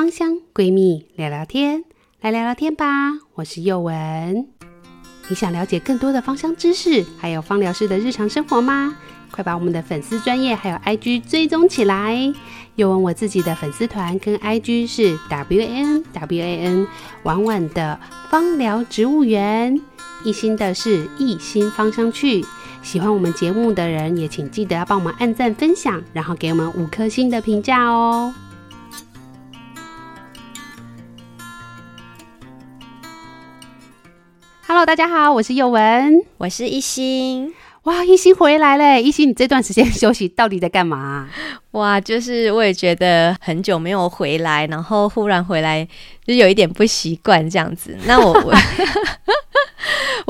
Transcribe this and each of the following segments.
芳香闺蜜聊聊天，来聊聊天吧。我是宥文。你想了解更多的芳香知识，还有芳疗师的日常生活吗？快把我们的粉丝专业还有 IG 追踪起来。又文我自己的粉丝团跟 IG 是 WANWAN，婉婉的芳疗植物园，一心的是一心芳香趣。喜欢我们节目的人，也请记得要帮我们按赞、分享，然后给我们五颗星的评价哦。Hello，大家好，我是佑文，我是一心。哇，一心回来嘞！一心，你这段时间休息到底在干嘛？哇，就是我也觉得很久没有回来，然后忽然回来，就有一点不习惯这样子。那我我。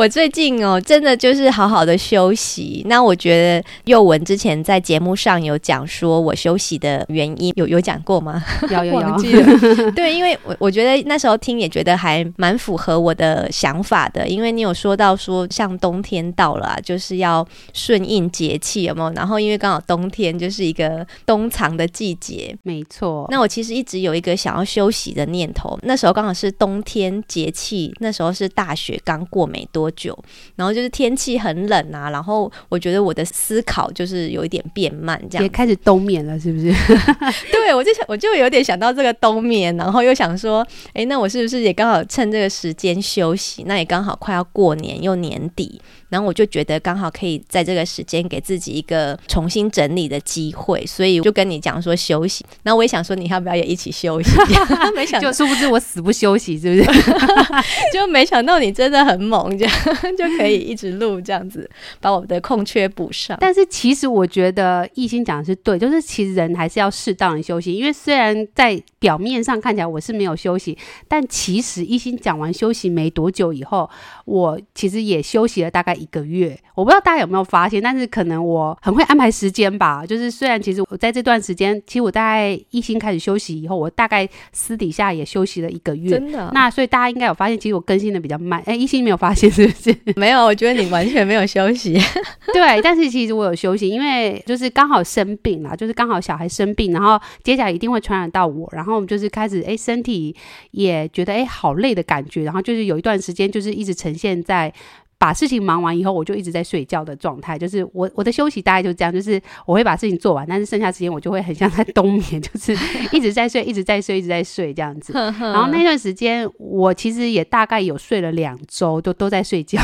我最近哦，真的就是好好的休息。那我觉得佑文之前在节目上有讲说我休息的原因，有有讲过吗？有有 有。对，因为我我觉得那时候听也觉得还蛮符合我的想法的，因为你有说到说像冬天到了啊，就是要顺应节气，有没有？然后因为刚好冬天就是一个冬藏的季节，没错。那我其实一直有一个想要休息的念头，那时候刚好是冬天节气，那时候是大雪刚过没多。多久？然后就是天气很冷啊，然后我觉得我的思考就是有一点变慢，这样也开始冬眠了，是不是？对，我就想，我就有点想到这个冬眠，然后又想说，哎，那我是不是也刚好趁这个时间休息？那也刚好快要过年，又年底。然后我就觉得刚好可以在这个时间给自己一个重新整理的机会，所以我就跟你讲说休息。然后我也想说你要不要也一起休息？没想到就殊不知我死不休息，是不是？就没想到你真的很猛，这样就可以一直录这样子，把我的空缺补上。但是其实我觉得一心讲的是对，就是其实人还是要适当的休息，因为虽然在表面上看起来我是没有休息，但其实一心讲完休息没多久以后，我其实也休息了大概。一个月，我不知道大家有没有发现，但是可能我很会安排时间吧。就是虽然其实我在这段时间，其实我大概一心开始休息以后，我大概私底下也休息了一个月。真的？那所以大家应该有发现，其实我更新的比较慢。哎，一心没有发现是不是？没有，我觉得你完全没有休息。对，但是其实我有休息，因为就是刚好生病了，就是刚好小孩生病，然后接下来一定会传染到我，然后我们就是开始哎身体也觉得哎好累的感觉，然后就是有一段时间就是一直呈现在。把事情忙完以后，我就一直在睡觉的状态，就是我我的休息大概就这样，就是我会把事情做完，但是剩下时间我就会很像在冬眠，就是一直在睡，一直在睡，一直在睡这样子。然后那段时间我其实也大概有睡了两周，都都在睡觉。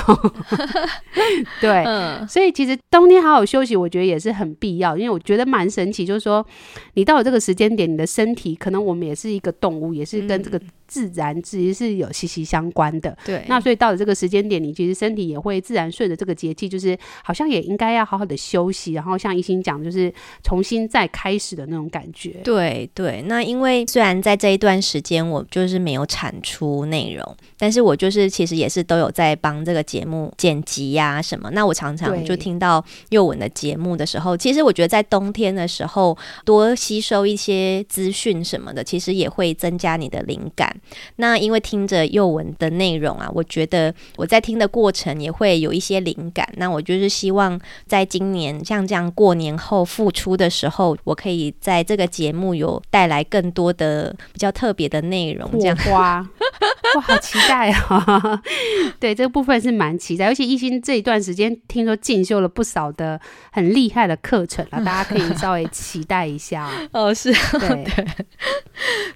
对，所以其实冬天好好休息，我觉得也是很必要，因为我觉得蛮神奇，就是说你到了这个时间点，你的身体可能我们也是一个动物，也是跟这个。自然其实是有息息相关的，对。那所以到了这个时间点，你其实身体也会自然顺着这个节气，就是好像也应该要好好的休息，然后像一心讲，就是重新再开始的那种感觉。对对。那因为虽然在这一段时间我就是没有产出内容，但是我就是其实也是都有在帮这个节目剪辑呀、什么。那我常常就听到幼文的节目的时候，其实我觉得在冬天的时候多吸收一些资讯什么的，其实也会增加你的灵感。那因为听着幼文的内容啊，我觉得我在听的过程也会有一些灵感。那我就是希望在今年像这样过年后复出的时候，我可以在这个节目有带来更多的比较特别的内容。这样哇，哇，好期待啊！对，这个部分是蛮期待，而且一心这一段时间听说进修了不少的很厉害的课程啊，大家可以稍微期待一下。哦，是，对，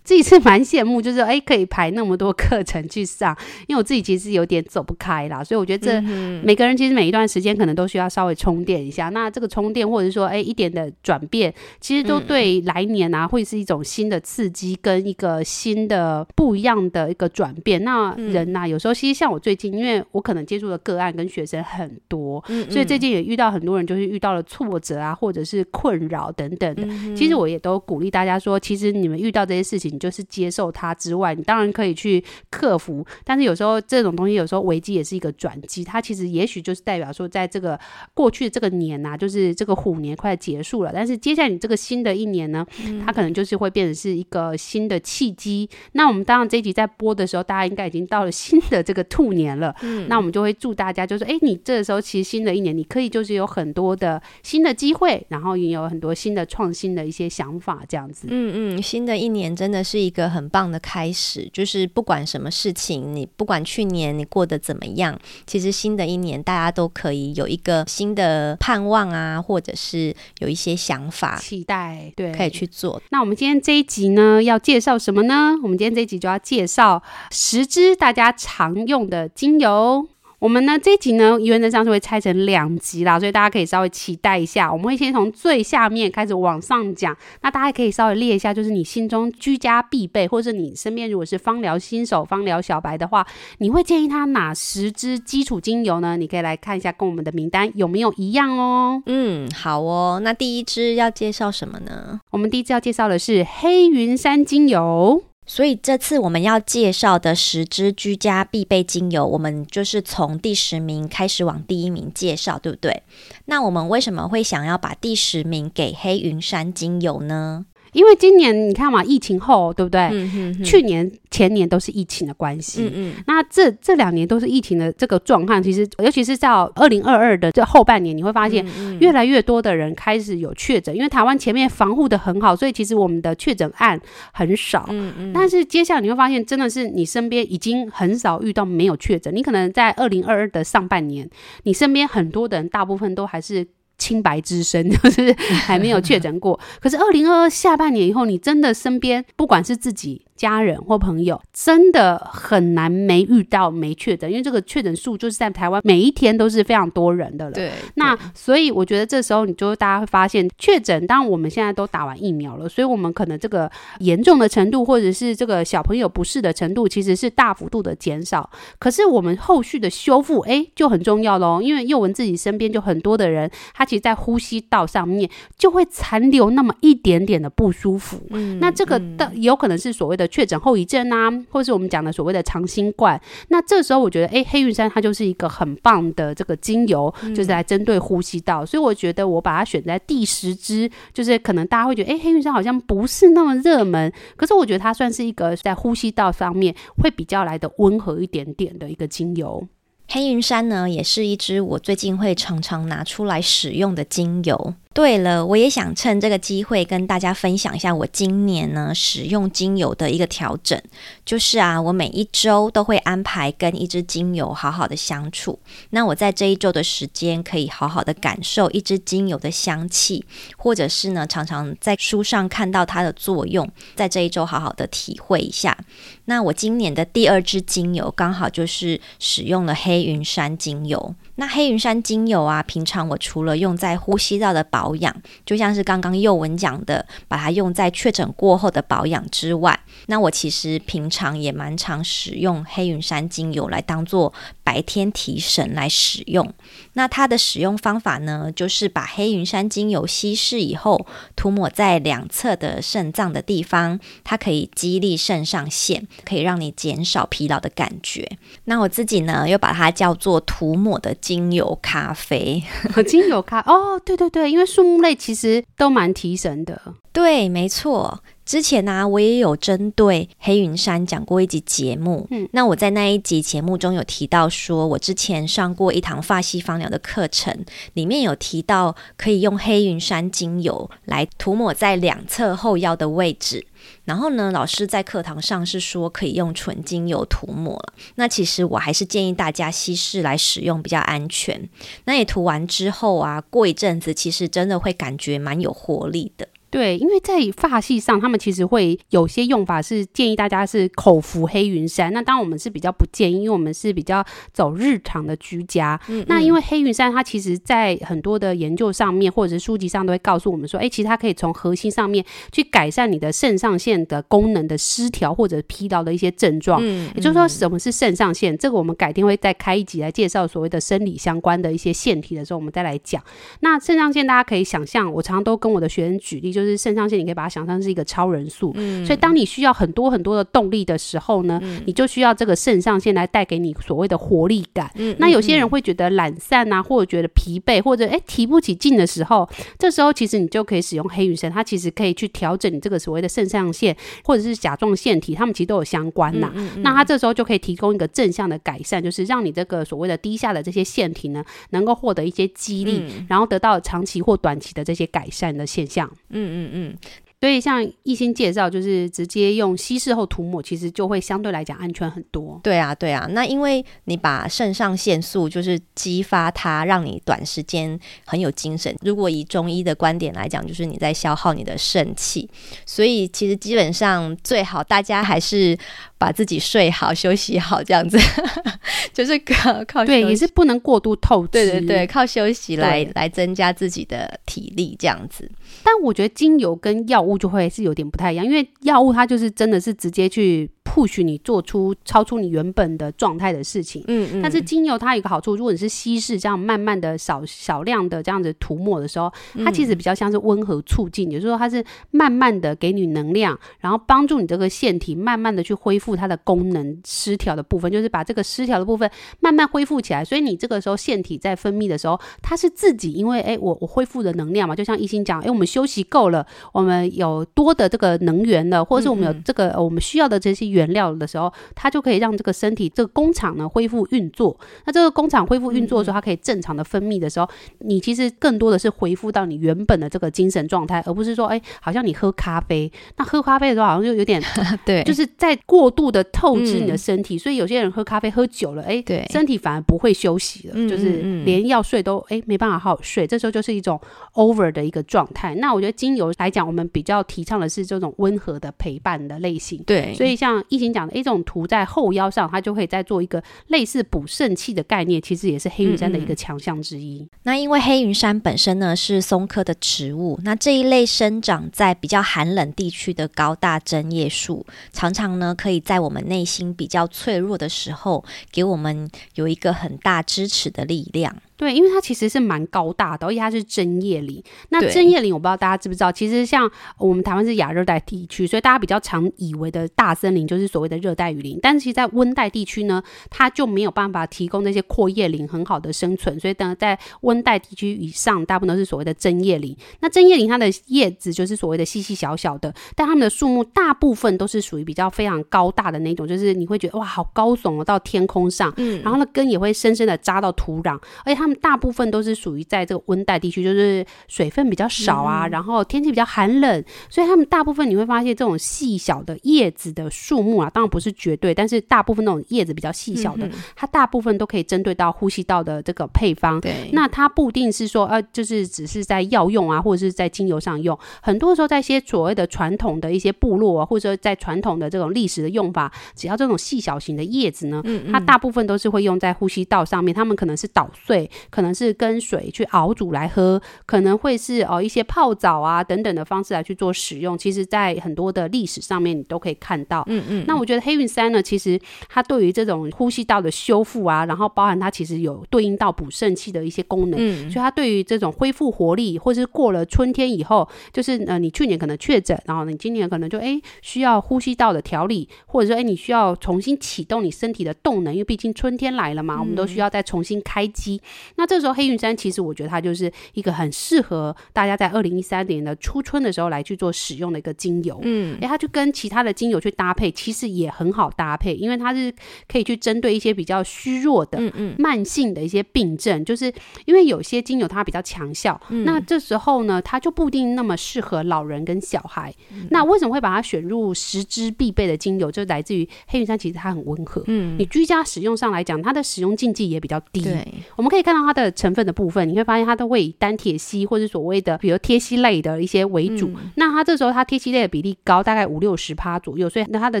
自己是蛮羡慕，就是哎。可以排那么多课程去上，因为我自己其实有点走不开啦，所以我觉得这每个人其实每一段时间可能都需要稍微充电一下。那这个充电或者说哎一点的转变，其实都对来年啊会是一种新的刺激跟一个新的不一样的一个转变。那人呐、啊，有时候其实像我最近，因为我可能接触的个案跟学生很多，所以最近也遇到很多人就是遇到了挫折啊，或者是困扰等等的。其实我也都鼓励大家说，其实你们遇到这些事情，就是接受它之外。你当然可以去克服，但是有时候这种东西，有时候危机也是一个转机。它其实也许就是代表说，在这个过去的这个年呐、啊，就是这个虎年快结束了，但是接下来你这个新的一年呢，它可能就是会变成是一个新的契机。那我们当然这一集在播的时候，大家应该已经到了新的这个兔年了。嗯，那我们就会祝大家，就是哎，你这个时候其实新的一年，你可以就是有很多的新的机会，然后也有很多新的创新的一些想法，这样子。嗯嗯，新的一年真的是一个很棒的开始，就是不管什么事情，你不管去年你过得怎么样，其实新的一年大家都可以有一个新的盼望啊，或者是有一些想法、期待，对，可以去做。那我们今天这一集呢，要介绍什么呢？我们今天这一集就要介绍十支大家常用的精油。我们呢这一集呢，原则上是会拆成两集啦，所以大家可以稍微期待一下。我们会先从最下面开始往上讲，那大家可以稍微列一下，就是你心中居家必备，或者是你身边如果是芳疗新手、芳疗小白的话，你会建议他哪十支基础精油呢？你可以来看一下，跟我们的名单有没有一样哦。嗯，好哦。那第一支要介绍什么呢？我们第一支要介绍的是黑云山精油。所以这次我们要介绍的十支居家必备精油，我们就是从第十名开始往第一名介绍，对不对？那我们为什么会想要把第十名给黑云山精油呢？因为今年你看嘛，疫情后对不对？嗯哼哼，去年前年都是疫情的关系，嗯嗯，那这这两年都是疫情的这个状况。其实，尤其是到二零二二的这后半年，你会发现越来越多的人开始有确诊。因为台湾前面防护的很好，所以其实我们的确诊案很少。嗯嗯，但是接下来你会发现，真的是你身边已经很少遇到没有确诊。你可能在二零二二的上半年，你身边很多的人，大部分都还是。清白之身 就是还没有确诊过，可是二零二二下半年以后，你真的身边不管是自己。家人或朋友真的很难没遇到没确诊，因为这个确诊数就是在台湾每一天都是非常多人的了。对，那所以我觉得这时候你就大家会发现确诊，当然我们现在都打完疫苗了，所以我们可能这个严重的程度或者是这个小朋友不适的程度其实是大幅度的减少。可是我们后续的修复，哎，就很重要喽。因为宥雯自己身边就很多的人，他其实在呼吸道上面就会残留那么一点点的不舒服。嗯，那这个的有可能是所谓的。确诊后遗症啊，或是我们讲的所谓的长新冠，那这时候我觉得，哎，黑云山它就是一个很棒的这个精油，嗯、就是来针对呼吸道，所以我觉得我把它选在第十支，就是可能大家会觉得，哎，黑云山好像不是那么热门，可是我觉得它算是一个在呼吸道方面会比较来的温和一点点的一个精油。黑云山呢，也是一支我最近会常常拿出来使用的精油。对了，我也想趁这个机会跟大家分享一下我今年呢使用精油的一个调整，就是啊，我每一周都会安排跟一支精油好好的相处。那我在这一周的时间，可以好好的感受一支精油的香气，或者是呢，常常在书上看到它的作用，在这一周好好的体会一下。那我今年的第二支精油，刚好就是使用了黑云杉精油。那黑云山精油啊，平常我除了用在呼吸道的保养，就像是刚刚佑文讲的，把它用在确诊过后的保养之外，那我其实平常也蛮常使用黑云山精油来当做白天提神来使用。那它的使用方法呢，就是把黑云杉精油稀释以后，涂抹在两侧的肾脏的地方，它可以激励肾上腺，可以让你减少疲劳的感觉。那我自己呢，又把它叫做涂抹的精油咖啡，精油咖哦，对对对，因为树木类其实都蛮提神的，对，没错。之前呢、啊，我也有针对黑云山讲过一集节目。嗯，那我在那一集节目中有提到说，我之前上过一堂发系芳疗的课程，里面有提到可以用黑云山精油来涂抹在两侧后腰的位置。然后呢，老师在课堂上是说可以用纯精油涂抹了。那其实我还是建议大家稀释来使用比较安全。那你涂完之后啊，过一阵子，其实真的会感觉蛮有活力的。对，因为在发系上，他们其实会有些用法是建议大家是口服黑云山。那当然我们是比较不建议，因为我们是比较走日常的居家。嗯嗯，那因为黑云山它其实在很多的研究上面或者是书籍上都会告诉我们说，哎，其实它可以从核心上面去改善你的肾上腺的功能的失调或者疲劳的一些症状。也就是说，什么是肾上腺？这个我们改天会再开一集来介绍所谓的生理相关的一些腺体的时候，我们再来讲。那肾上腺大家可以想象，我常常都跟我的学生举例。就是肾上腺，你可以把它想象是一个超人素。嗯，所以当你需要很多很多的动力的时候呢，嗯、你就需要这个肾上腺来带给你所谓的活力感。嗯，那有些人会觉得懒散啊，或者觉得疲惫，或者哎提不起劲的时候，这时候其实你就可以使用黑云神，它其实可以去调整你这个所谓的肾上腺或者是甲状腺体，它们其实都有相关呐。嗯嗯、那它这时候就可以提供一个正向的改善，就是让你这个所谓的低下的这些腺体呢，能够获得一些激励，嗯、然后得到长期或短期的这些改善的现象。嗯嗯嗯。所以像一心介绍，就是直接用稀释后涂抹，其实就会相对来讲安全很多。对啊，对啊。那因为你把肾上腺素就是激发它，让你短时间很有精神。如果以中医的观点来讲，就是你在消耗你的肾气。所以其实基本上最好大家还是把自己睡好、休息好这样子，就是靠靠对，也是不能过度透支。对对对，靠休息来来增加自己的体力这样子。但我觉得精油跟药物就会是有点不太一样，因为药物它就是真的是直接去。push 你做出超出你原本的状态的事情。嗯嗯。但是精油它有一个好处，如果你是稀释这样慢慢的少少量的这样子涂抹的时候，它其实比较像是温和促进，也就是说它是慢慢的给你能量，然后帮助你这个腺体慢慢的去恢复它的功能失调的部分，就是把这个失调的部分慢慢恢复起来。所以你这个时候腺体在分泌的时候，它是自己因为哎我我恢复的能量嘛，就像一心讲，哎我们休息够了，我们有多的这个能源了，或者是我们有这个我们需要的这些原。料的时候，它就可以让这个身体这个工厂呢恢复运作。那这个工厂恢复运作的时候，它可以正常的分泌的时候，你其实更多的是恢复到你原本的这个精神状态，而不是说，哎，好像你喝咖啡，那喝咖啡的时候好像就有点 对，就是在过度的透支你的身体。所以有些人喝咖啡喝久了，哎，对，身体反而不会休息了，就是连要睡都哎没办法好好睡。这时候就是一种 over 的一个状态。那我觉得精油来讲，我们比较提倡的是这种温和的陪伴的类型。对，所以像一。讲的一种涂在后腰上，它就可以再做一个类似补肾气的概念，其实也是黑云山的一个强项之一。那因为黑云山本身呢是松科的植物，那这一类生长在比较寒冷地区的高大针叶树，常常呢可以在我们内心比较脆弱的时候，给我们有一个很大支持的力量。对，因为它其实是蛮高大的，而且它是针叶林。那针叶林我不知道大家知不知道，其实像我们台湾是亚热带地区，所以大家比较常以为的大森林就是所谓的热带雨林。但是其实，在温带地区呢，它就没有办法提供那些阔叶林很好的生存，所以等在温带地区以上，大部分都是所谓的针叶林。那针叶林它的叶子就是所谓的细细小小的，但它们的树木大部分都是属于比较非常高大的那种，就是你会觉得哇，好高耸哦，到天空上，嗯，然后呢根也会深深的扎到土壤，而且它。大部分都是属于在这个温带地区，就是水分比较少啊，嗯、然后天气比较寒冷，所以他们大部分你会发现这种细小的叶子的树木啊，当然不是绝对，但是大部分那种叶子比较细小的，嗯、它大部分都可以针对到呼吸道的这个配方。对，那它不一定是说呃，就是只是在药用啊，或者是在精油上用，很多时候在一些所谓的传统的一些部落啊，或者说在传统的这种历史的用法，只要这种细小型的叶子呢，它大部分都是会用在呼吸道上面，他们可能是捣碎。可能是跟水去熬煮来喝，可能会是哦一些泡澡啊等等的方式来去做使用。其实，在很多的历史上面，你都可以看到。嗯嗯。那我觉得黑云山呢，其实它对于这种呼吸道的修复啊，然后包含它其实有对应到补肾气的一些功能。嗯。所以它对于这种恢复活力，或是过了春天以后，就是呃你去年可能确诊，然后你今年可能就哎需要呼吸道的调理，或者说哎你需要重新启动你身体的动能，因为毕竟春天来了嘛，我们都需要再重新开机。那这时候黑云杉其实我觉得它就是一个很适合大家在二零一三年的初春的时候来去做使用的一个精油，嗯，哎，它就跟其他的精油去搭配，其实也很好搭配，因为它是可以去针对一些比较虚弱的、嗯嗯，慢性的一些病症，就是因为有些精油它比较强效，嗯，那这时候呢，它就不一定那么适合老人跟小孩。嗯，那为什么会把它选入十支必备的精油？就来自于黑云杉，其实它很温和，嗯，你居家使用上来讲，它的使用禁忌也比较低，对，我们可以看到它的成分的部分，你会发现它都会以单铁烯或者所谓的比如萜烯类的一些为主。嗯、那它这时候它萜烯类的比例高，大概五六十趴左右，所以那它的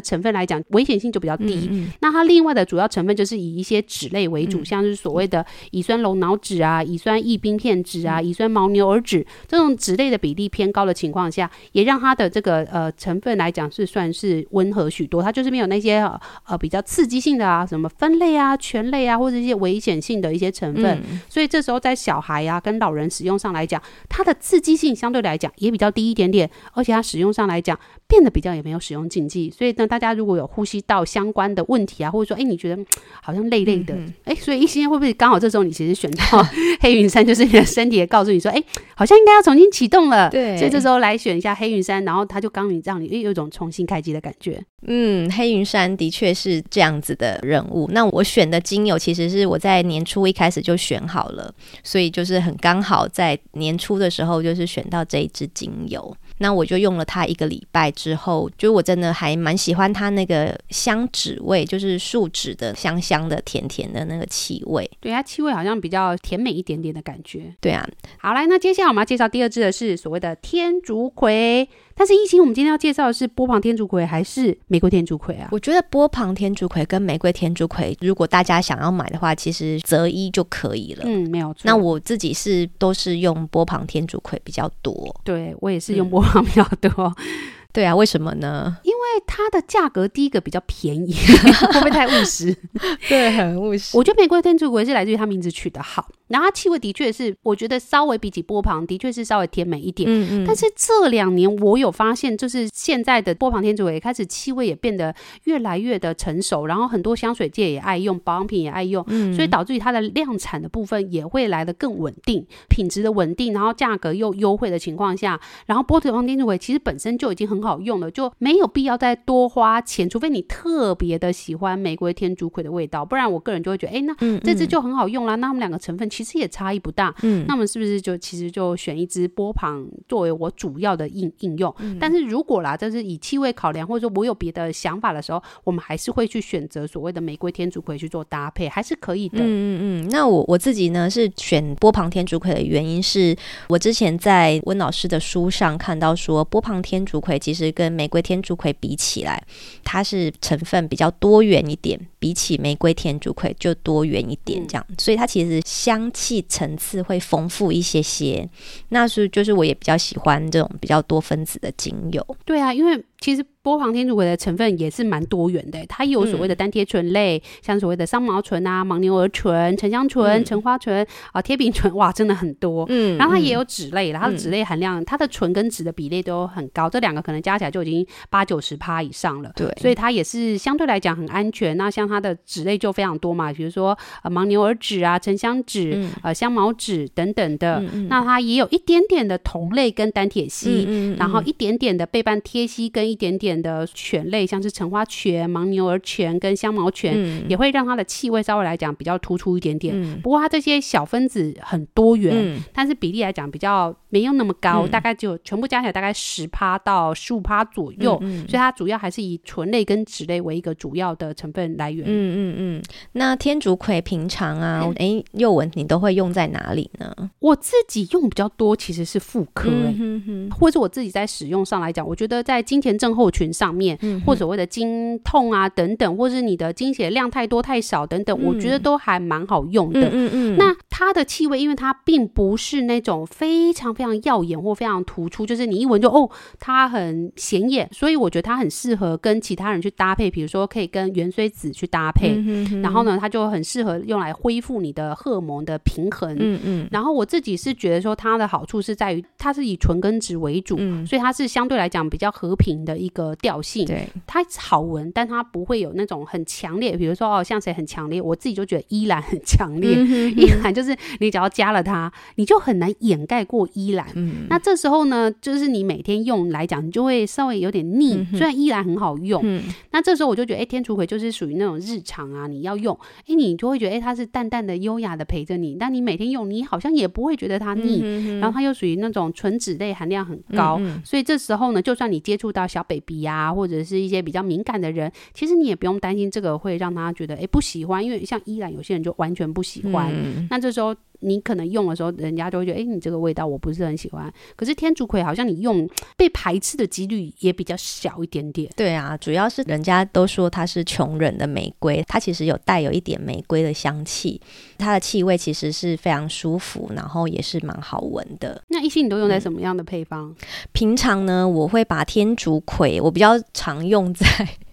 成分来讲危险性就比较低。嗯嗯、那它另外的主要成分就是以一些酯类为主，嗯、像是所谓的乙酸龙脑酯啊、乙酸异冰片酯啊、乙酸牦牛儿酯这种酯类的比例偏高的情况下，也让它的这个呃成分来讲是算是温和许多。它就是没有那些呃比较刺激性的啊，什么酚类啊、醛类啊，或者一些危险性的一些成分。嗯嗯、所以这时候在小孩啊跟老人使用上来讲，它的刺激性相对来讲也比较低一点点，而且它使用上来讲变得比较也没有使用禁忌。所以呢，大家如果有呼吸道相关的问题啊，或者说哎你觉得好像累累的，哎、嗯，所以一心会不会刚好这时候你其实选到黑云山，就是你的身体也告诉你说，哎，好像应该要重新启动了。对，所以这时候来选一下黑云山，然后它就刚你让你有一种重新开机的感觉。嗯，黑云山的确是这样子的人物。那我选的精油其实是我在年初一开始就选好了，所以就是很刚好在年初的时候就是选到这一支精油。那我就用了它一个礼拜之后，就我真的还蛮喜欢它那个香脂味，就是树脂的香香的、甜甜的那个气味。对，它气味好像比较甜美一点点的感觉。对啊，好来，那接下来我们要介绍第二支的是所谓的天竺葵。但是一心，我们今天要介绍的是波旁天竺葵还是玫瑰天竺葵啊？我觉得波旁天竺葵跟玫瑰天竺葵，如果大家想要买的话，其实择一就可以了。嗯，没有错。那我自己是都是用波旁天竺葵比较多。对，我也是用波旁比较多。嗯 对啊，为什么呢？因为它的价格第一个比较便宜，会不会太务实？对，很务实。我觉得玫瑰天竺葵是来自于它名字取得好，然后它气味的确是，我觉得稍微比起波旁的确是稍微甜美一点。嗯嗯。但是这两年我有发现，就是现在的波旁天竺葵开始气味也变得越来越的成熟，然后很多香水界也爱用，保养品也爱用，嗯，所以导致于它的量产的部分也会来的更稳定，品质的稳定，然后价格又优惠的情况下，然后波旁天竺葵其实本身就已经很好。用了，就没有必要再多花钱，除非你特别的喜欢玫瑰天竺葵的味道，不然我个人就会觉得，哎，那这支就很好用啦。那他们两个成分其实也差异不大，嗯，那么是不是就其实就选一支波旁作为我主要的应应用？嗯、但是如果啦，就是以气味考量，或者说我有别的想法的时候，我们还是会去选择所谓的玫瑰天竺葵去做搭配，还是可以的。嗯嗯嗯。那我我自己呢是选波旁天竺葵的原因是我之前在温老师的书上看到说波旁天竺葵。其实跟玫瑰天竺葵比起来，它是成分比较多元一点，比起玫瑰天竺葵就多元一点，这样，嗯、所以它其实香气层次会丰富一些些。那是就是我也比较喜欢这种比较多分子的精油。对啊，因为其实。波旁天竺葵的成分也是蛮多元的，它有所谓的单萜醇类，嗯、像所谓的桑毛醇啊、牻牛儿醇、沉香醇、橙、嗯、花醇啊、贴饼醇，哇，真的很多。嗯，然后它也有脂类，然后脂类含量，嗯、它的醇跟脂的比例都很高，这两个可能加起来就已经八九十趴以上了。对，所以它也是相对来讲很安全。那像它的脂类就非常多嘛，比如说呃牻牛儿脂啊、沉香脂、嗯、呃香茅脂等等的。嗯嗯、那它也有一点点的酮类跟单萜烯，然后一点点的倍半萜烯跟一点点的犬类。像是橙花醛、牻牛儿醛跟香茅醛，嗯、也会让它的气味稍微来讲比较突出一点点。嗯、不过它这些小分子很多元，嗯、但是比例来讲比较没有那么高，嗯、大概就全部加起来大概十趴到十五趴左右。所以它主要还是以醇类跟酯类为一个主要的成分来源。嗯嗯嗯。那天竺葵平常啊，哎、欸，宥雯你都会用在哪里呢？我自己用比较多其实是妇科、欸，嗯、哼哼或者我自己在使用上来讲，我觉得在经前症候群上面。嗯或所谓的经痛啊等等，或是你的经血量太多太少等等，嗯、我觉得都还蛮好用的。嗯嗯，嗯那它的气味，因为它并不是那种非常非常耀眼或非常突出，就是你一闻就哦，它很显眼，所以我觉得它很适合跟其他人去搭配，比如说可以跟芫荽籽去搭配。嗯然后呢，它就很适合用来恢复你的荷尔蒙的平衡。嗯嗯。然后我自己是觉得说，它的好处是在于它是以纯根植为主，嗯、所以它是相对来讲比较和平的一个调性。对。它好闻，但它不会有那种很强烈，比如说哦，像谁很强烈，我自己就觉得依兰很强烈。依兰就是你只要加了它，你就很难掩盖过依兰。嗯、那这时候呢，就是你每天用来讲，你就会稍微有点腻。嗯、虽然依兰很好用，嗯、那这时候我就觉得，哎，天竺葵就是属于那种日常啊，你要用，哎，你就会觉得，哎，它是淡淡的、优雅的陪着你。但你每天用，你好像也不会觉得它腻。然后它又属于那种纯脂类含量很高，嗯、所以这时候呢，就算你接触到小 baby 啊，或者是一些比较。敏感的人，其实你也不用担心这个会让他觉得哎不喜欢，因为像依然有些人就完全不喜欢，嗯、那这时候。你可能用的时候，人家就会觉得，哎，你这个味道我不是很喜欢。可是天竺葵好像你用 被排斥的几率也比较小一点点。对啊，主要是人家都说它是穷人的玫瑰，它其实有带有一点玫瑰的香气，它的气味其实是非常舒服，然后也是蛮好闻的。那一心你都用在什么样的配方？嗯，平常呢，我会把天竺葵，我比较常用在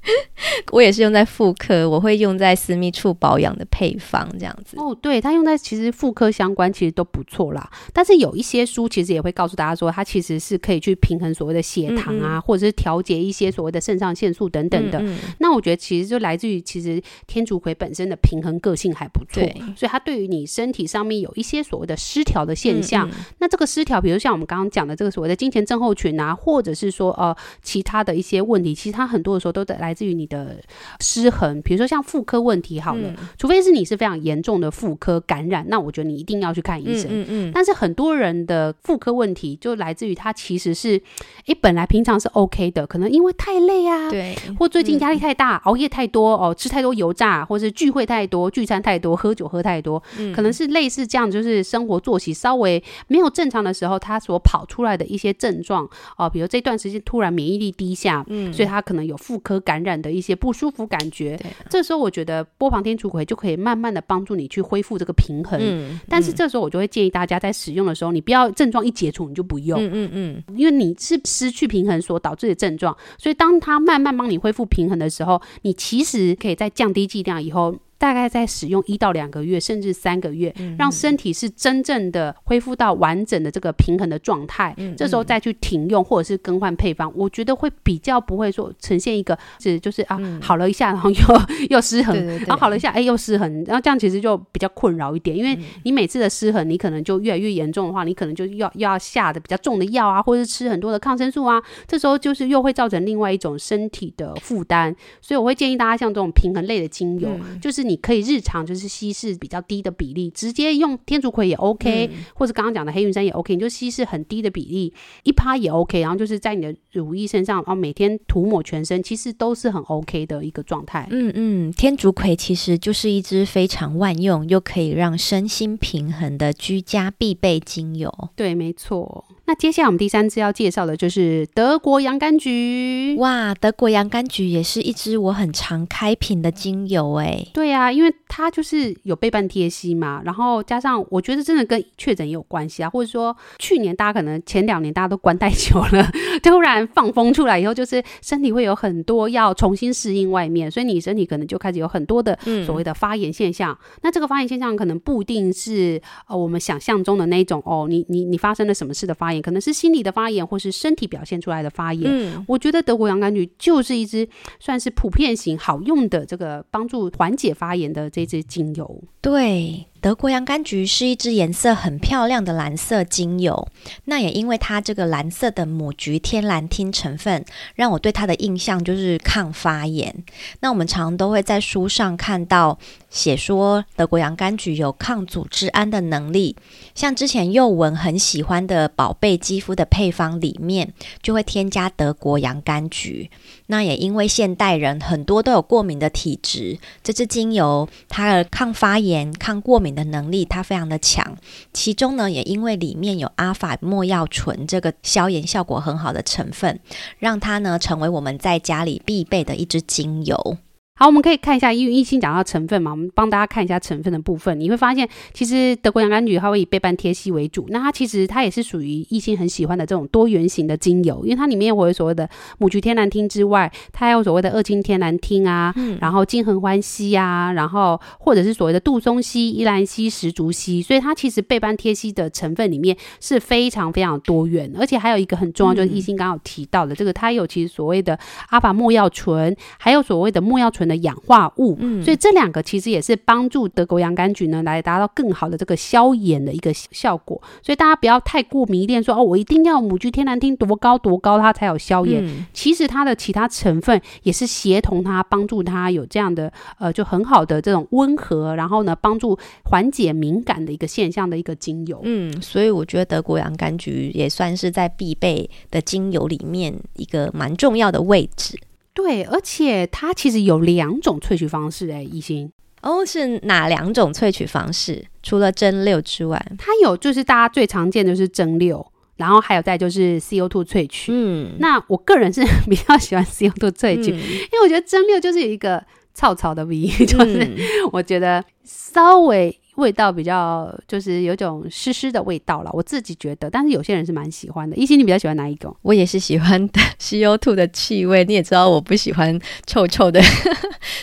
我也是用在妇科，我会用在私密处保养的配方这样子。哦，对，它用在其实妇科相关其实都不错啦。但是有一些书其实也会告诉大家说，它其实是可以去平衡所谓的血糖啊，嗯嗯或者是调节一些所谓的肾上腺素等等的。那我觉得其实就来自于其实天竺葵本身的平衡个性还不错，所以它对于你身体上面有一些所谓的失调的现象，那这个失调，比如像我们刚刚讲的这个所谓的金钱症候群啊，或者是说呃其他的一些问题，其实它很多的时候都得来自于你的失衡。比如说像妇科问题，好了，嗯、除非是你是非常严重的妇科感染，那我觉得你一定要去看医生。嗯嗯嗯但是很多人的妇科问题就来自于他其实是，诶，本来平常是 OK 的，可能因为太累啊，对，或最近压力太大，嗯、熬夜太多哦，吃太多油炸，或是聚会太多，聚餐太多，喝酒喝太多，嗯、可能是类似这样，就是生活作息稍微没有正常的时候，他所跑出来的一些症状哦，比如这段时间突然免疫力低下，嗯，所以他可能有妇科感染的一些不舒服感觉。这时候我觉得波旁天竺葵就可以慢慢的帮助你去恢复这个平衡。嗯，但是这时候我就会建议大家在使用的时候，你不要症状一解除你就不用。嗯嗯嗯，因为你是失去平衡所导致的症状，所以当它慢慢帮你恢复平衡的时候，你其实可以在降低剂量以后。大概在使用一到两个月，甚至三个月，嗯、让身体是真正的恢复到完整的这个平衡的状态。这时候再去停用或者是更换配方，我觉得会比较不会说呈现一个是就是啊、嗯、好了一下，然后又 又失衡，对对对然后好了一下，哎又失衡，然后这样其实就比较困扰一点。因为你每次的失衡，你可能就越来越严重的话，你可能就要要下的比较重的药啊，或者是吃很多的抗生素啊，这时候就是又会造成另外一种身体的负担。所以我会建议大家像这种平衡类的精油，嗯、就是你。可以日常就是稀释比较低的比例，直接用天竺葵也 OK，、嗯、或者刚刚讲的黑云山也 OK，你就稀释很低的比例，一趴也 OK，然后就是在你的乳液身上，然后每天涂抹全身，其实都是很 OK 的一个状态。嗯嗯，天竺葵其实就是一支非常万用又可以让身心平衡的居家必备精油。对，没错。那接下来我们第三支要介绍的就是德国洋甘菊。哇，德国洋甘菊也是一支我很常开瓶的精油诶。对啊，因为它就是有倍半贴息嘛，然后加上我觉得真的跟确诊也有关系啊，或者说去年大家可能前两年大家都关太久了，突然放风出来以后，就是身体会有很多要重新适应外面，所以你身体可能就开始有很多的所谓的发炎现象。嗯、那这个发炎现象可能不一定是呃我们想象中的那种哦，你你你发生了什么事的发炎。可能是心理的发炎，或是身体表现出来的发炎。嗯，我觉得德国洋甘菊就是一支算是普遍型好用的这个帮助缓解发炎的这支精油。对。德国洋甘菊是一支颜色很漂亮的蓝色精油，那也因为它这个蓝色的母菊天蓝烃成分，让我对它的印象就是抗发炎。那我们常都会在书上看到写说德国洋甘菊有抗组织胺的能力，像之前幼文很喜欢的宝贝肌肤的配方里面就会添加德国洋甘菊。那也因为现代人很多都有过敏的体质，这支精油它的抗发炎、抗过敏的能力它非常的强，其中呢也因为里面有阿法莫药醇这个消炎效果很好的成分，让它呢成为我们在家里必备的一支精油。好，我们可以看一下，因为一心讲到成分嘛，我们帮大家看一下成分的部分。你会发现，其实德国洋甘菊它会以倍半贴烯为主，那它其实它也是属于一心很喜欢的这种多元型的精油，因为它里面会有所谓的母菊天然烃之外，它还有所谓的二氢天然烃啊，嗯、然后金合欢烯啊，然后或者是所谓的杜松烯、依兰烯、石竹烯，所以它其实倍半贴烯的成分里面是非常非常多元，而且还有一个很重要，就是一心刚刚有提到的、嗯、这个，它有其实所谓的阿法莫药醇，还有所谓的莫药醇的氧化物，嗯，所以这两个其实也是帮助德国洋甘菊呢来达到更好的这个消炎的一个效果。所以大家不要太过迷恋说哦，我一定要母菊天然烃多高多高它才有消炎。嗯、其实它的其他成分也是协同它帮助它有这样的呃就很好的这种温和，然后呢帮助缓解敏感的一个现象的一个精油。嗯，所以我觉得德国洋甘菊也算是在必备的精油里面一个蛮重要的位置。对，而且它其实有两种萃取方式，哎，一心哦，是哪两种萃取方式？除了蒸馏之外，它有就是大家最常见的就是蒸馏，然后还有再就是 CO2 萃取。嗯，那我个人是 比较喜欢 CO2 萃取，嗯、因为我觉得蒸馏就是有一个草草的味，就是我觉得稍微。味道比较就是有种湿湿的味道了，我自己觉得，但是有些人是蛮喜欢的。一心，你比较喜欢哪一种？我也是喜欢 的 CO2 的气味，你也知道我不喜欢臭臭的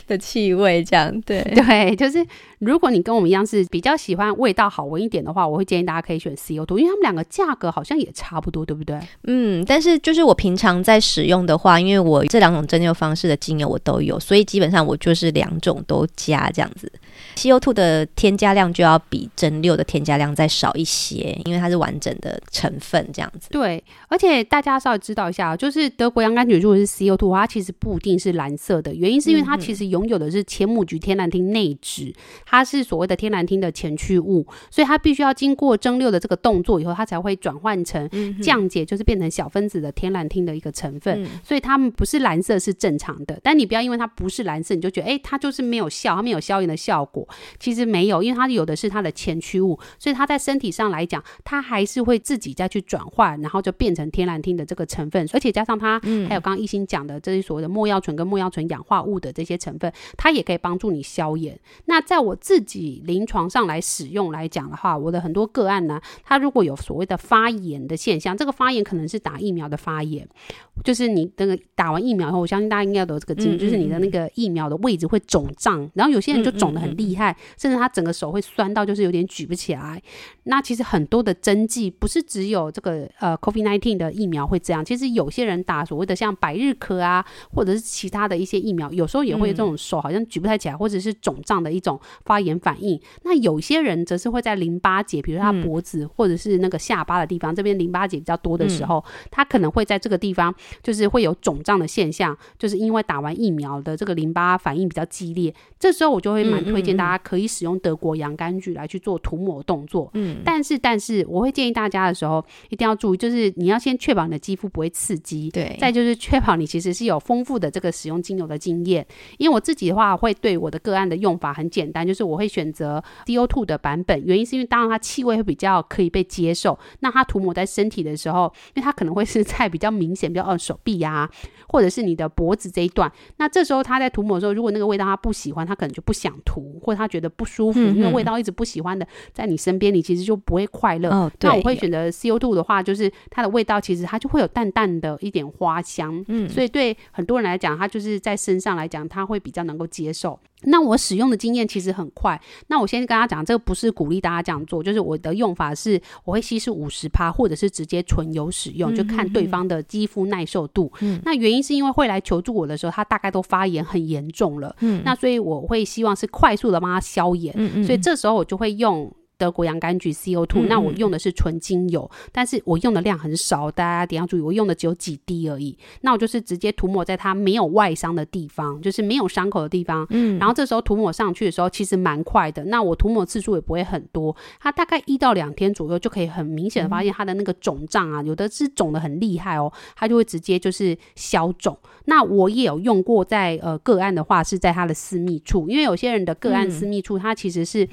的气味，这样对 对，就是如果你跟我们一样是比较喜欢味道好闻一点的话，我会建议大家可以选 CO2，因为他们两个价格好像也差不多，对不对？嗯，但是就是我平常在使用的话，因为我这两种蒸馏方式的精油我都有，所以基本上我就是两种都加这样子。CO2 的添加量就要比蒸馏的添加量再少一些，因为它是完整的成分这样子。对，而且大家稍微知道一下，就是德国洋甘菊如果是 CO2，它其实不一定是蓝色的，原因是因为它其实拥有的是千木菊天然烃内酯，它是所谓的天然烃的前驱物，所以它必须要经过蒸馏的这个动作以后，它才会转换成降解，就是变成小分子的天然烃的一个成分。所以它们不是蓝色是正常的，但你不要因为它不是蓝色，你就觉得哎，它就是没有效，它没有消炎的效果。其实没有，因为它有的是它的前驱物，所以它在身体上来讲，它还是会自己再去转换，然后就变成天然烃的这个成分。而且加上它还有刚刚一心讲的这些所谓的莫药醇跟莫药醇氧化物的这些成分，它也可以帮助你消炎。那在我自己临床上来使用来讲的话，我的很多个案呢，它如果有所谓的发炎的现象，这个发炎可能是打疫苗的发炎，就是你那个打完疫苗以后，我相信大家应该都有这个经验，就是你的那个疫苗的位置会肿胀，然后有些人就肿得很厉害。甚至他整个手会酸到，就是有点举不起来。那其实很多的针剂不是只有这个呃 COVID-19 的疫苗会这样，其实有些人打所谓的像百日咳啊，或者是其他的一些疫苗，有时候也会有这种手好像举不太起来，或者是肿胀的一种发炎反应。那有些人则是会在淋巴结，比如他脖子或者是那个下巴的地方，这边淋巴结比较多的时候，他可能会在这个地方就是会有肿胀的现象，就是因为打完疫苗的这个淋巴反应比较激烈。这时候我就会蛮推荐大家可以使用德国洋甘菊来去做涂抹动作，嗯，但是但是我会建议大家的时候一定要注意，就是你要先确保你的肌肤不会刺激，对，再就是确保你其实是有丰富的这个使用精油的经验。因为我自己的话会对我的个案的用法很简单，就是我会选择 CO2 的版本，原因是因为当然它气味会比较可以被接受，那它涂抹在身体的时候，因为它可能会是在比较明显，比较呃手臂呀、啊，或者是你的脖子这一段，那这时候它在涂抹的时候，如果那个味道它不喜欢，它可能就不想涂，或他觉得不舒服，因为味道一直不喜欢的在你身边，你其实就不会快乐。那我会选择 CO2 的话，就是它的味道其实它就会有淡淡的一点花香，嗯，所以对很多人来讲，它就是在身上来讲，他会比较能够接受。那我使用的经验其实很快。那我先跟大家讲，这个不是鼓励大家这样做，就是我的用法是，我会稀释五十趴，或者是直接纯油使用，就看对方的肌肤耐受度。嗯，那原因是因为会来求助我的时候，他大概都发炎很严重了。嗯，那所以我会希望是快速的帮他消炎。嗯嗯，所以这时候我就会用。德国洋甘菊 CO2，那我用的是纯精油，嗯，但是我用的量很少，大家一定要注意，我用的只有几滴而已。那我就是直接涂抹在它没有外伤的地方，就是没有伤口的地方。嗯，然后这时候涂抹上去的时候，其实蛮快的。那我涂抹次数也不会很多，它大概一到两天左右就可以很明显的发现它的那个肿胀啊，有的是肿的很厉害哦，它就会直接就是消肿。那我也有用过在呃个案的话是在它的私密处，因为有些人的个案私密处它其实是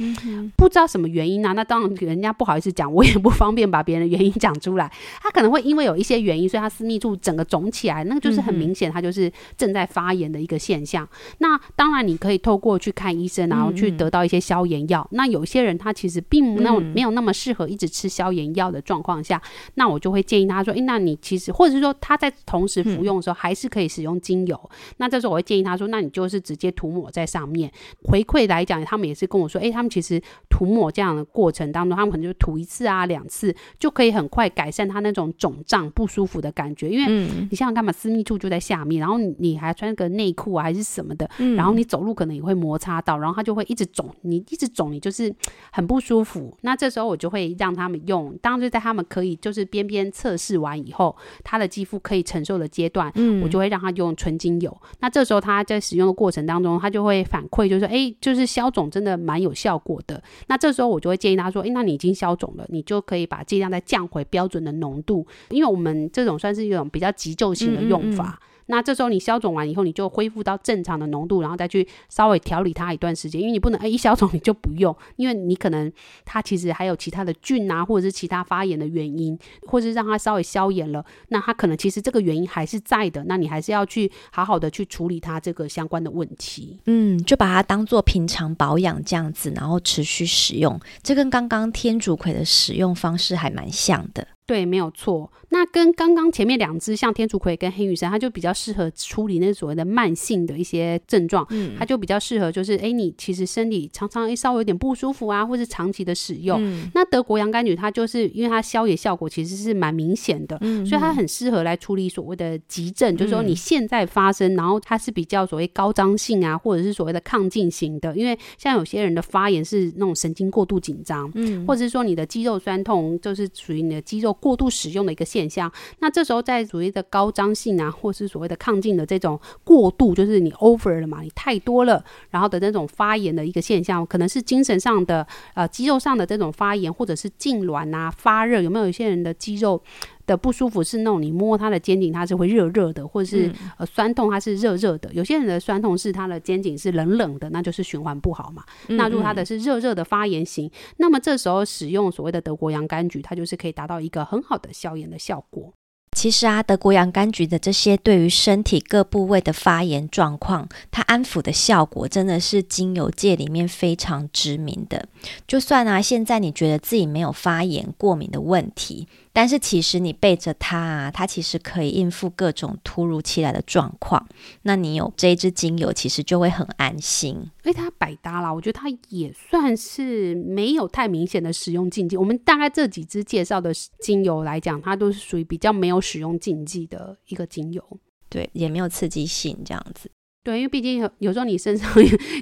不知道什么原因。那那当然，人家不好意思讲，我也不方便把别人的原因讲出来。他可能会因为有一些原因，所以他私密处整个肿起来，那个就是很明显，他就是正在发炎的一个现象。嗯、那当然，你可以透过去看医生，然后去得到一些消炎药。嗯、那有些人他其实并没有没有那么适合一直吃消炎药的状况下，嗯、那我就会建议他说：“诶，那你其实或者是说他在同时服用的时候，还是可以使用精油。嗯”那这时候我会建议他说：“那你就是直接涂抹在上面。”回馈来讲，他们也是跟我说：“诶，他们其实涂抹这样的。”过程当中，他们可能就涂一次啊、两次，就可以很快改善他那种肿胀不舒服的感觉。因为你想想看嘛，私密处就在下面，然后你还穿个内裤啊还是什么的，然后你走路可能也会摩擦到，然后它就会一直肿，你一直肿，你就是很不舒服。那这时候我就会让他们用，当然在他们可以就是边边测试完以后，他的肌肤可以承受的阶段，我就会让他用纯精油。那这时候他在使用的过程当中，他就会反馈，就是说，哎，就是消肿真的蛮有效果的。那这时候我就会建议他说：“诶，那你已经消肿了，你就可以把剂量再降回标准的浓度，因为我们这种算是一种比较急救型的用法。嗯嗯”那这时候你消肿完以后，你就恢复到正常的浓度，然后再去稍微调理它一段时间，因为你不能哎一消肿你就不用，因为你可能它其实还有其他的菌啊，或者是其他发炎的原因，或是让它稍微消炎了，那它可能其实这个原因还是在的，那你还是要去好好的去处理它这个相关的问题。嗯，就把它当做平常保养这样子，然后持续使用，这跟刚刚天竺葵的使用方式还蛮像的。对，没有错。那跟刚刚前面两支，像天竺葵跟黑羽山，它就比较适合处理那所谓的慢性的一些症状。嗯，它就比较适合，就是哎，你其实身体常常稍微有点不舒服啊，或是长期的使用。嗯，那德国洋甘菊它就是因为它消炎效果其实是蛮明显的，嗯，所以它很适合来处理所谓的急症，嗯，就是说你现在发生，然后它是比较所谓高张性啊，或者是所谓的抗进型的。因为像有些人的发炎是那种神经过度紧张，嗯，或者是说你的肌肉酸痛，就是属于你的肌肉。过度使用的一个现象，那这时候在所谓的高张性啊，或是所谓的亢进的这种过度，就是你 over 了嘛，你太多了，然后的那种发炎的一个现象，可能是精神上的呃肌肉上的这种发炎，或者是痉挛啊发热，有没有一些人的肌肉的不舒服是那种你摸他的肩颈，它是会热热的，或者是呃酸痛，它是热热的。有些人的酸痛是他的肩颈是冷冷的，那就是循环不好嘛。嗯嗯，那如果他的是热热的发炎型，那么这时候使用所谓的德国洋甘菊，它就是可以达到一个很好的消炎的效果。其实啊，德国洋甘菊的这些对于身体各部位的发炎状况，它安抚的效果真的是精油界里面非常知名的。就算啊，现在你觉得自己没有发炎过敏的问题。但是其实你背着它啊，它其实可以应付各种突如其来的状况。那你有这一支精油，其实就会很安心。因为它百搭啦，我觉得它也算是没有太明显的使用禁忌。我们大概这几支介绍的精油来讲，它都是属于比较没有使用禁忌的一个精油。对，也没有刺激性这样子。对，因为毕竟有有时候你身上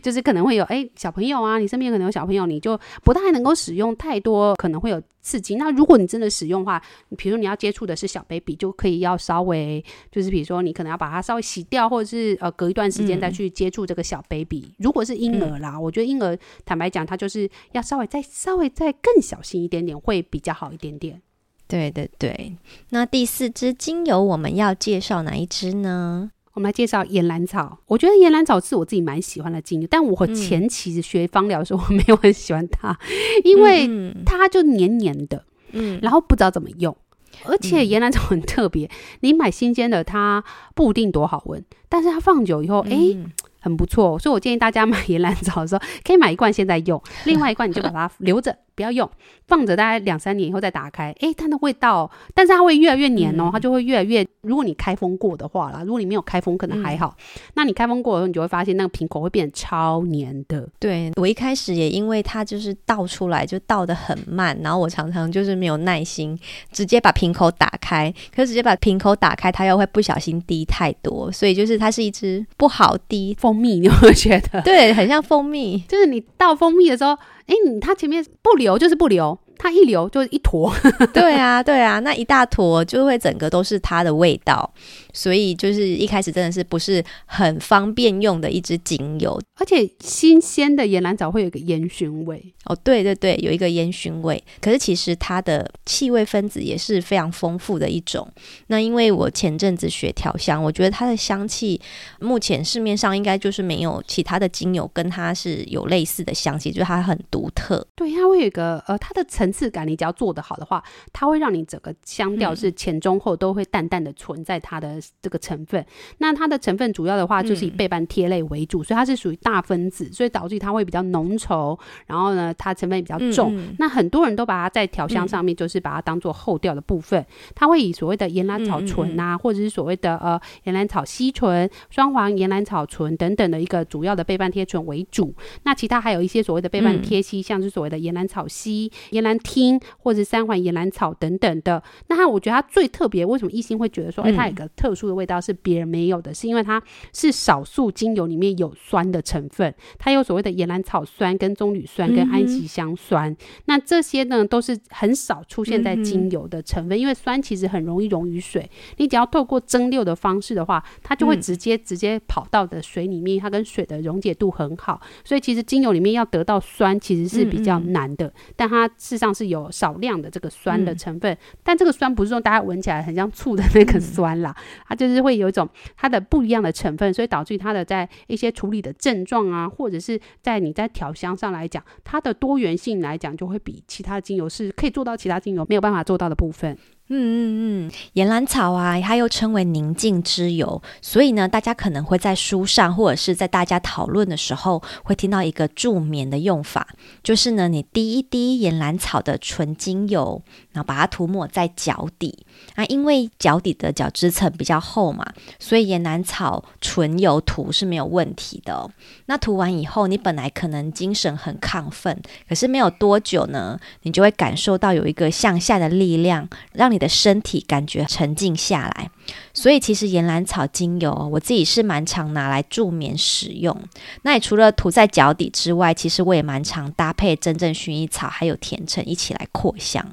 就是可能会有哎小朋友啊，你身边可能有小朋友，你就不太能够使用太多，可能会有刺激。那如果你真的使用的话，比如说你要接触的是小 baby，就可以要稍微就是比如说你可能要把它稍微洗掉，或者是呃隔一段时间再去接触这个小 baby。嗯、如果是婴儿啦，我觉得婴儿坦白讲，他就是要稍微再稍微再更小心一点点，会比较好一点点。对对对，那第四支精油我们要介绍哪一支呢？我们来介绍岩兰草。我觉得岩兰草是我自己蛮喜欢的精油，但我前期学芳疗的时候，我没有很喜欢它，因为它就黏黏的，嗯，然后不知道怎么用，而且岩兰草很特别，你买新鲜的它不一定多好闻，但是它放久以后，哎、欸。很不错，所以我建议大家买 岩兰草的时候，可以买一罐现在用，另外一罐你就把它留着，不要用，放着大概两三年以后再打开，诶，它的味道，但是它会越来越黏哦，它就会越来越。如果你开封过的话啦，如果你没有开封，可能还好。嗯、那你开封过的时候，你就会发现那个瓶口会变得超黏的。对，我一开始也因为它就是倒出来就倒的很慢，然后我常常就是没有耐心，直接把瓶口打开，可是直接把瓶口打开，它又会不小心滴太多，所以就是它是一支不好滴。蜂蜜，你会觉得对，很像蜂蜜。就是你倒蜂蜜的时候，哎，你他前面不留就是不留，它一流就是一坨。对啊，对啊，那一大坨就会整个都是它的味道。所以就是一开始真的是不是很方便用的一支精油，而且新鲜的岩兰草会有一个烟熏味哦，对对对，有一个烟熏味。可是其实它的气味分子也是非常丰富的一种。那因为我前阵子学调香，我觉得它的香气目前市面上应该就是没有其他的精油跟它是有类似的香气，就是它很独特。对，它会有一个呃，它的层次感，你只要做得好的话，它会让你整个香调是前中后都会淡淡的存在它的。这个成分，那它的成分主要的话就是以倍半萜类为主，嗯、所以它是属于大分子，所以导致它会比较浓稠，然后呢，它成分也比较重。嗯、那很多人都把它在调香上面，就是把它当做后调的部分，嗯、它会以所谓的岩兰草醇啊，嗯、或者是所谓的呃岩兰草烯醇、双黄岩兰草醇等等的一个主要的倍半萜醇为主。那其他还有一些所谓的倍半萜烯，嗯、像是所谓的岩兰草烯、岩兰烃或者三环岩兰草等等的。那它我觉得它最特别，为什么一心会觉得说，哎、欸，它有个特殊的味道是别人没有的，是因为它是少数精油里面有酸的成分，它有所谓的岩兰草酸、跟棕榈酸、跟安息香酸。嗯、那这些呢都是很少出现在精油的成分，嗯、因为酸其实很容易溶于水，你只要透过蒸馏的方式的话，它就会直接、嗯、直接跑到的水里面，它跟水的溶解度很好，所以其实精油里面要得到酸其实是比较难的。但它事实上是有少量的这个酸的成分，嗯、但这个酸不是说大家闻起来很像醋的那个酸啦，嗯、它就是会有一种它的不一样的成分，所以导致于它的在一些处理的症状啊，或者是在你在调香上来讲，它的多元性来讲就会比其他精油是可以做到其他精油没有办法做到的部分。嗯嗯嗯，岩兰草啊，它又称为宁静之油，所以呢，大家可能会在书上或者是在大家讨论的时候，会听到一个助眠的用法，就是呢，你滴一滴岩兰草的纯精油，然后把它涂抹在脚底啊，因为脚底的角质层比较厚嘛，所以岩兰草纯油涂是没有问题的。那涂完以后，你本来可能精神很亢奋，可是没有多久呢，你就会感受到有一个向下的力量，让你。的身体感觉沉静下来，所以其实岩兰草精油我自己是蛮常拿来助眠使用。那也除了涂在脚底之外，其实我也蛮常搭配真正薰衣草还有甜橙一起来扩香。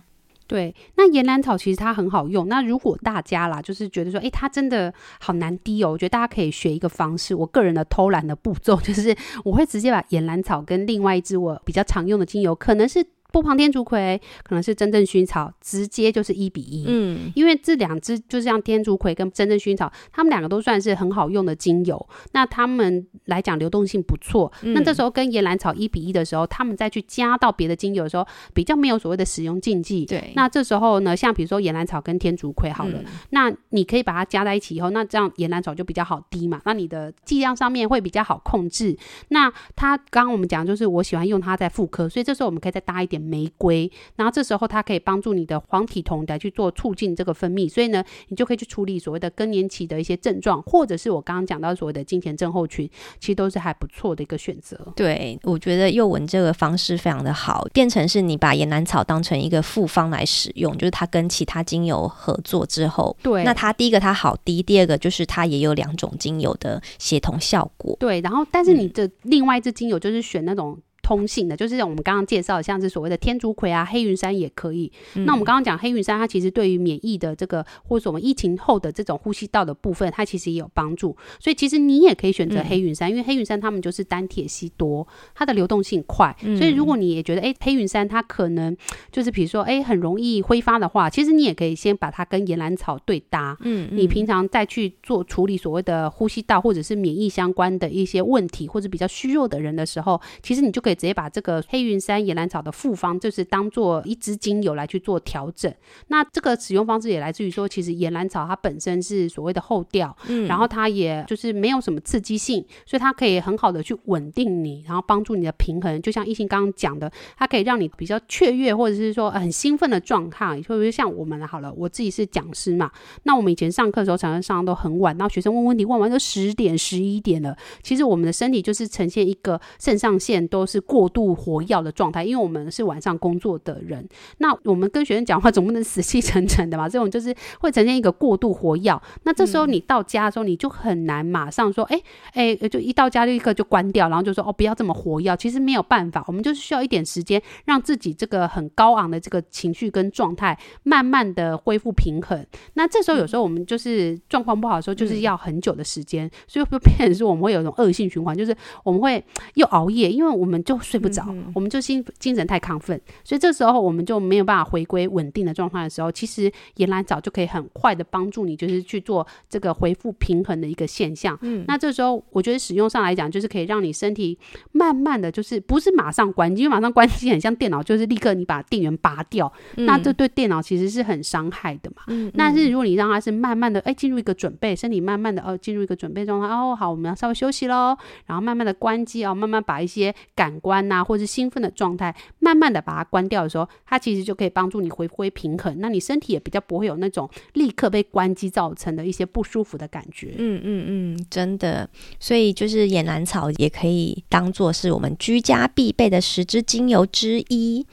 对，那岩兰草其实它很好用。那如果大家啦，就是觉得说，哎，它真的好难滴哦，我觉得大家可以学一个方式。我个人的偷懒的步骤 就是，我会直接把岩兰草跟另外一支我比较常用的精油，可能是。波旁天竺葵可能是真正薰衣草，直接就是一比一。嗯，因为这两支就像天竺葵跟真正薰衣草，它们两个都算是很好用的精油。那它们来讲流动性不错。嗯、那这时候跟岩兰草一比一的时候，他们再去加到别的精油的时候，比较没有所谓的使用禁忌。对。那这时候呢，像比如说岩兰草跟天竺葵好了，嗯、那你可以把它加在一起以后，那这样岩兰草就比较好滴嘛。那你的剂量上面会比较好控制。那它刚刚我们讲就是我喜欢用它在妇科，所以这时候我们可以再搭一点。玫瑰，然后这时候它可以帮助你的黄体酮来去做促进这个分泌，所以呢，你就可以去处理所谓的更年期的一些症状，或者是我刚刚讲到所谓的金钱症候群，其实都是还不错的一个选择。对，我觉得幼文这个方式非常的好，变成是你把岩兰草当成一个复方来使用，就是它跟其他精油合作之后，对，那它第一个它好滴，第二个就是它也有两种精油的协同效果。对，然后但是你的另外一支精油就是选那种。通性的，就是像我们刚刚介绍的，像是所谓的天竺葵啊、黑云杉也可以。嗯、那我们刚刚讲黑云杉，它其实对于免疫的这个，或者我们疫情后的这种呼吸道的部分，它其实也有帮助。所以其实你也可以选择黑云杉，嗯、因为黑云杉它们就是单铁烯多，它的流动性快。嗯、所以如果你也觉得，哎、欸，黑云杉它可能就是比如说，哎、欸，很容易挥发的话，其实你也可以先把它跟岩兰草对搭。嗯，你平常再去做处理所谓的呼吸道或者是免疫相关的一些问题，或者比较虚弱的人的时候，其实你就可以直接把这个黑云山岩兰草的复方，就是当做一支精油来去做调整。那这个使用方式也来自于说，其实岩兰草它本身是所谓的后调，嗯，然后它也就是没有什么刺激性，所以它可以很好的去稳定你，然后帮助你的平衡。就像异性刚刚讲的，它可以让你比较雀跃或者是说很兴奋的状态。特别像我们好了，我自己是讲师嘛，那我们以前上课的时候常常上的都很晚，然后学生问问题问完都十点十一点了。其实我们的身体就是呈现一个肾上腺都是过度。活跃的状态，因为我们是晚上工作的人，那我们跟学生讲话总不能死气沉沉的嘛，这种就是会呈现一个过度活跃。那这时候你到家的时候，你就很难马上说，哎、欸、哎、欸，就一到家就立刻就关掉，然后就说哦，不要这么活跃。其实没有办法，我们就是需要一点时间，让自己这个很高昂的这个情绪跟状态慢慢的恢复平衡。那这时候有时候我们就是状况不好的时候，就是要很久的时间，所以会变成说我们会有一种恶性循环，就是我们会又熬夜，因为我们就睡不。嗯、我们就心精神太亢奋，所以这时候我们就没有办法回归稳定的状况的时候，其实岩兰藻就可以很快的帮助你，就是去做这个恢复平衡的一个现象。嗯，那这时候我觉得使用上来讲，就是可以让你身体慢慢的就是不是马上关机，因为马上关机很像电脑，就是立刻你把电源拔掉，嗯、那这对电脑其实是很伤害的嘛。嗯，但是如果你让它是慢慢的哎进入一个准备，身体慢慢的哦进入一个准备状态，哦好，我们要稍微休息喽，然后慢慢的关机哦，慢慢把一些感关呐、啊。或是兴奋的状态，慢慢的把它关掉的时候，它其实就可以帮助你回归平衡。那你身体也比较不会有那种立刻被关机造成的一些不舒服的感觉。嗯嗯嗯，真的。所以就是岩兰草也可以当做是我们居家必备的十支精油之一。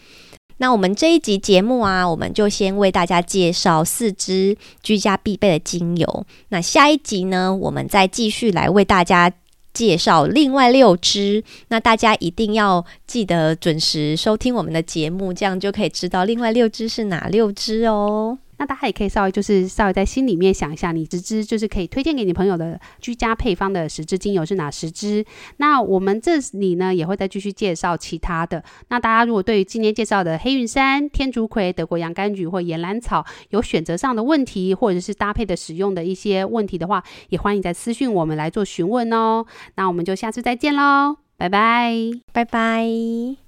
那我们这一集节目啊，我们就先为大家介绍四支居家必备的精油。那下一集呢，我们再继续来为大家。介绍另外六只，那大家一定要记得准时收听我们的节目，这样就可以知道另外六只是哪六只哦。那大家也可以稍微就是稍微在心里面想一下，你十支就是可以推荐给你朋友的居家配方的十支精油是哪十支？那我们这里呢也会再继续介绍其他的。那大家如果对于今天介绍的黑云杉、天竺葵、德国洋甘菊或岩兰草有选择上的问题，或者是搭配的使用的一些问题的话，也欢迎在私讯我们来做询问哦。那我们就下次再见喽，拜拜，拜拜。